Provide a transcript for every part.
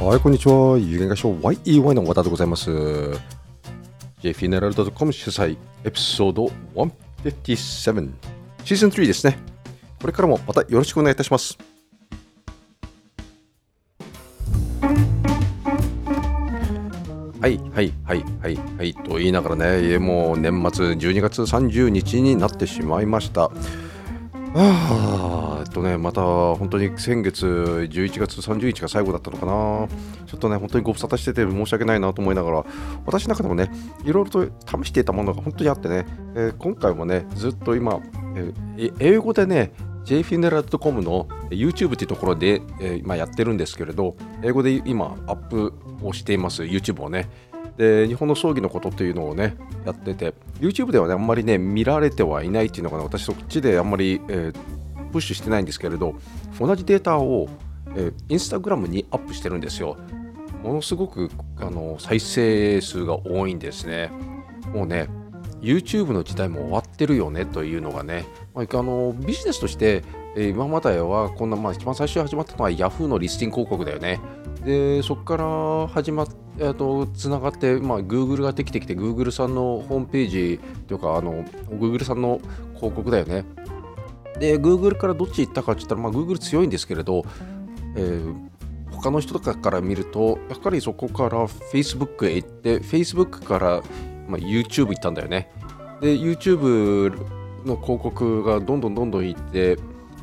はい、こんにちは。有限会社 YEY の和田でございます。JFNL.com 主催エピソード157シーズン3ですね。これからもまたよろしくお願いいたします。はいはいはいはいはいと言いながらね、もう年末12月30日になってしまいました。あーえっっとね、また本当に先月11月30日が最後だったのかな。ちょっとね、本当にご無沙汰してて申し訳ないなと思いながら、私の中でもね、いろいろと試していたものが本当にあってね、えー今回もね、ずっと今、えー英語でね、jfuneral.com の YouTube っていうところで、えー今やってるんですけれど、英語で今アップをしています、YouTube をね。で日本の葬儀のことっていうのをねやってて YouTube ではねあんまりね見られてはいないっていうのがね私そっちであんまり、えープッシュしてないんですけれど同じデータを、え、インスタグラムにアップしてるんですよ。ものすごくあの再生数が多いんですね。もうね YouTube の時代も終わってるよねというのがね、まあ、あのビジネスとして、今まではこんな、まあ、一番最初に始まったのは Yahoo のリスティング広告だよね。でそこから始まっえーとつながって、まあ、Google ができてきて Google さんのホームページというかあの Google さんの広告だよね。で Google からどっち行ったかって言ったら、まあ、Google 強いんですけれど、えー他の人とかから見るとやっぱりそこから Facebook へ行って Facebook から、まあ、YouTube 行ったんだよね。で YouTube の広告がどんどんどんどん行って、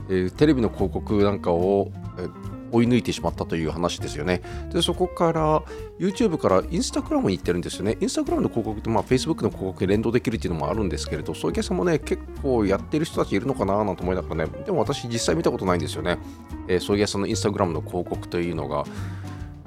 えーテレビの広告なんかを、えー追い抜いてしまったという話ですよね。で、そこから YouTube から Instagram に行ってるんですよね。Instagram の広告と、まあ、Facebook の広告に連動できるっていうのもあるんですけれど、そういうお客さんもね、結構やってる人たちいるのかななんて思いながらね、でも私実際見たことないんですよね。えー、そういうさんの Instagram の広告というのが、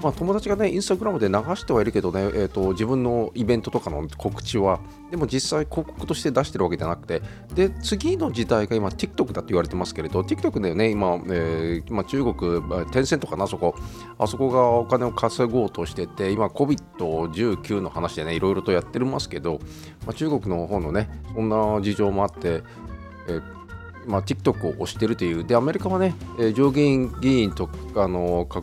まあ、友達がね、インスタグラムで流してはいるけどね、えーと、自分のイベントとかの告知は、でも実際広告として出してるわけじゃなくて、で、次の時代が今、TikTok だって言われてますけれど、TikTok だよね、今、えーまあ、中国、テンセントかな、あそこ、あそこがお金を稼ごうとしてて、今、COVID-19 の話でね、いろいろとやってるますけど、まあ、中国の方のね、そんな事情もあって、えーまあ、TikTok を推してるという、で、アメリカはね、えー上院議員とあのか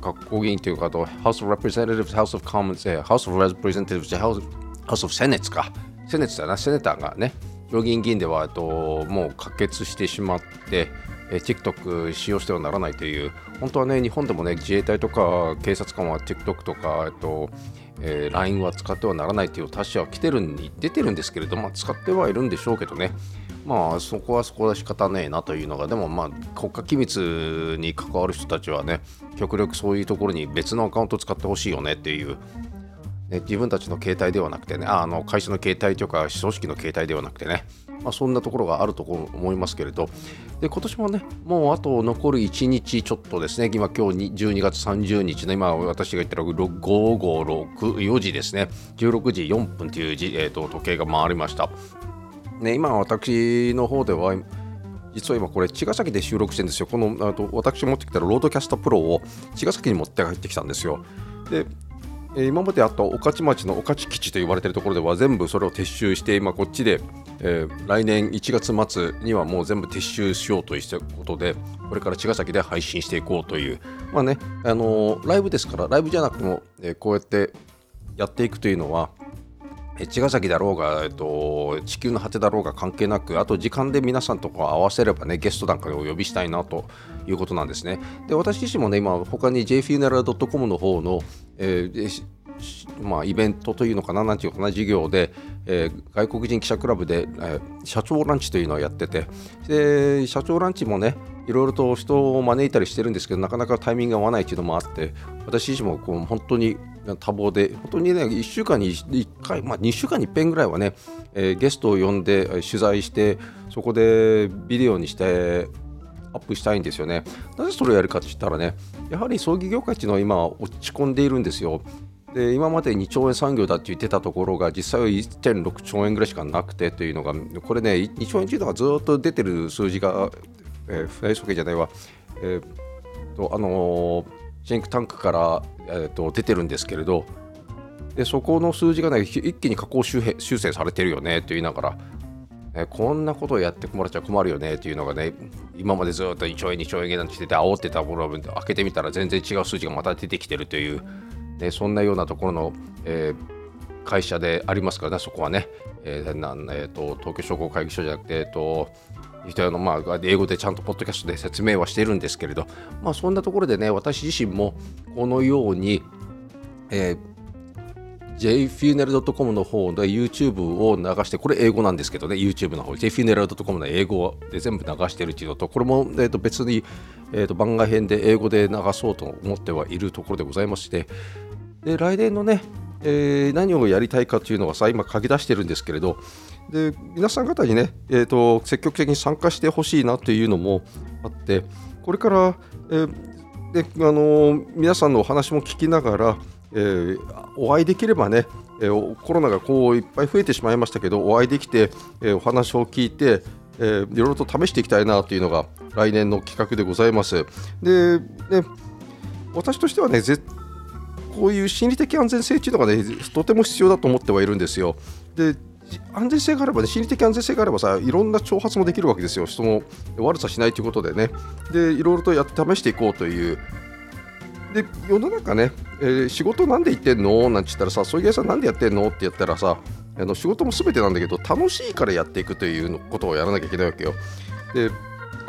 各国議員というか、と House of Representatives、House of Commons、えー House of Representatives、House, House of Senate か、セネットだな、セネターがね、上議院議員ではともう可決してしまって、えー TikTok 使用してはならないという、本当はね、日本でもね、自衛隊とか警察官は TikTok とか、えっとえー LINE は使ってはならないという達者は来てるに出てるんですけれども、まあ、使ってはいるんでしょうけどね、まあそこはそこは仕方ねえなというのが、でもまあ国家機密に関わる人たちはね、極力そういうところに別のアカウント使ってほしいよねっていう、ね、自分たちの携帯ではなくてね、あの会社の携帯とか組織の携帯ではなくてね、まあ、そんなところがあると思いますけれど、で今年もね、もうあと残る1日ちょっとですね、今今日12月30日の今私が言ったら午後6、4時ですね、16時4分という時、えーと時計が回りました。ね、今私の方では実は今これ茅ヶ崎で収録してるんですよ。このあと私持ってきたロードキャストプロを茅ヶ崎に持って帰ってきたんですよ。で今まであった御徒町の御徒基地と言われてるところでは全部それを撤収して今こっちで、えー来年1月末にはもう全部撤収しようということでこれから茅ヶ崎で配信していこうというまあねあのーライブですからライブじゃなくても、えーこうやってやっていくというのは茅ヶ崎だろうが、えっと、地球の果てだろうが関係なく、あと時間で皆さんとこ合わせればね、ゲストなんかをお呼びしたいなということなんですね。で、私自身もね、今、他に jfuneral.com の方の、えーまあ、イベントというのかな、なんていうかな、事業で、えー外国人記者クラブで、えー社長ランチというのをやってて、で、社長ランチもね、いろいろと人を招いたりしてるんですけど、なかなかタイミングが合わないというのもあって、私自身もこう本当に多忙で、本当にね、1週間に1回、まあ、2週間に1遍ぐらいはね、えーゲストを呼んで取材して、そこでビデオにして、アップしたいんですよね。なぜそれをやるかって言ったらね、やはり葬儀業界っていうのは今落ち込んでいるんですよ。で今まで2兆円産業だって言ってたところが実際は1.6兆円ぐらいしかなくてというのがこれね2兆円っていうのがずっと出てる数字が、えー、フェイスブックじゃないわ、えーとあのーシンクタンクから、えー、と出てるんですけれどでそこの数字がね一気に下降修正修正されてるよねと言いながらえーこんなことをやってもらっちゃ困るよねというのがね今までずっと1兆円2兆円なんてしてて煽ってたものを開けてみたら全然違う数字がまた出てきてるという、ね、そんなようなところの、えー、会社でありますからねそこはね、えーなんえーと、東京商工会議所じゃなくて、えーと人のまあ英語でちゃんとポッドキャストで説明はしてるんですけれど、まあ、そんなところでね私自身もこのように、えー jfuneral.com の方で YouTube を流して、これ英語なんですけどね、YouTube の方、jfuneral.com の英語で全部流してるっていうのと、これも、えー、と別に、えー、と番外編で英語で流そうと思ってはいるところでございまして、で来年のね、えー、何をやりたいかというのはさ、今書き出してるんですけれど、で皆さん方にね、えーと、積極的に参加してほしいなというのもあって、これから、えーであの皆さんのお話も聞きながら、えー、お会いできればね、え、コロナがこういっぱい増えてしまいましたけど、お会いできて、え、お話を聞いて、えー、いろいろと試していきたいなというのが来年の企画でございます。で、ね、私としてはね、こういう心理的安全性というのがね、とても必要だと思ってはいるんですよ。で安全性があればね、心理的安全性があればさ、いろんな挑発もできるわけですよ、人の悪さしないということでね、でいろいろとやって試していこうという。で世の中ね、えー、仕事なんで行ってんの？なんて言ったらさ、そういう屋さんなんでやってんの？って言ったらさ、あの仕事も全てなんだけど、楽しいからやっていくということをやらなきゃいけないわけよ。で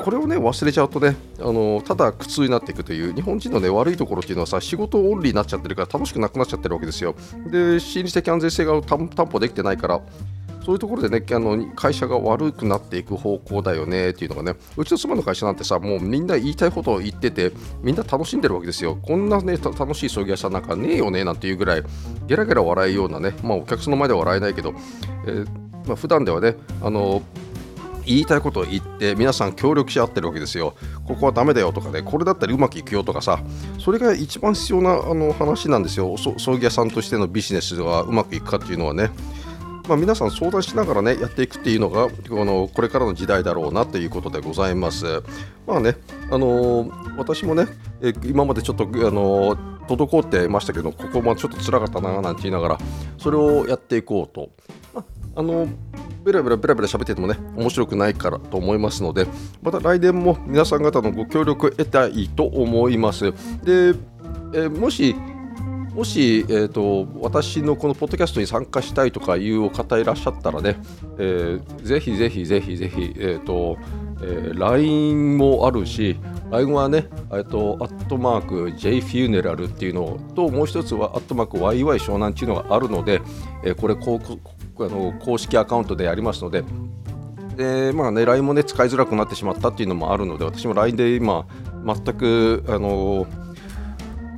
これをね忘れちゃうとねあのただ苦痛になっていくという日本人のね悪いところっていうのはさ仕事オンリーになっちゃってるから楽しくなくなっちゃってるわけですよで心理的安全性が担保できてないからそういうところでね、あの会社が悪くなっていく方向だよねっていうのがね、うちの妻の会社なんてさ、もうみんな言いたいことを言ってて、みんな楽しんでるわけですよ。こんなね、楽しい葬儀屋さんなんかねえよねなんていうぐらい、ゲラゲラ笑いようなね、まあお客さんの前では笑えないけど、えーまあ、普段ではね、あの言いたいことを言って皆さん協力し合ってるわけですよ。ここはダメだよとかね、これだったらうまくいくよとかさ、それが一番必要なあの話なんですよ。葬儀屋さんとしてのビジネスがうまくいくかっていうのはね。まあ、皆さん相談しながらねやっていくっていうのがこのこれからの時代だろうなということでございます。まあね、あのー、私もね、え今までちょっと、あのー、滞ってましたけどここもちょっと辛かったななんて言いながらそれをやっていこうと。あ、のベラベラベラベラ喋っててもね、面白くないからと思いますので、また来年も皆さん方のご協力を得たいと思います。で、えもしもし、えーと、私のこのポッドキャストに参加したいとかいうお方いらっしゃったらね、えー、ぜひぜひぜひぜひ、えーとえー、LINE もあるし、LINE はね、えーと、アットマーク JFuneral っていうのと、もう一つはアットマーク YY 湘南っていうのがあるので、えー、これこうあの公式アカウントでやりますので、でまあね、LINE もね、使いづらくなってしまったっていうのもあるので、私も LINE で今、全く、あの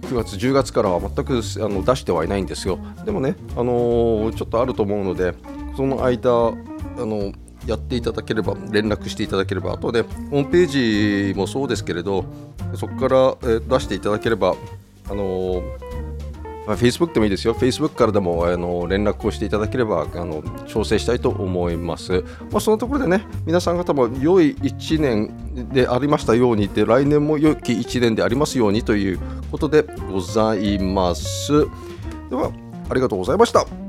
9月、10月からは全くあの出してはいないんですよ。でもね、あの、ちょっとあると思うので、その間、あのやっていただければ、連絡していただければ、あとで、ホームページもそうですけれど、そこから、え出していただければ、あのーまあ、Facebook でもいいですよ。Facebook からでもあの連絡をしていただければあの調整したいと思います。まあ、そのところでね、皆さん方も良い1年でありましたようにで、来年も良き1年でありますようにということでございます。では、ありがとうございました。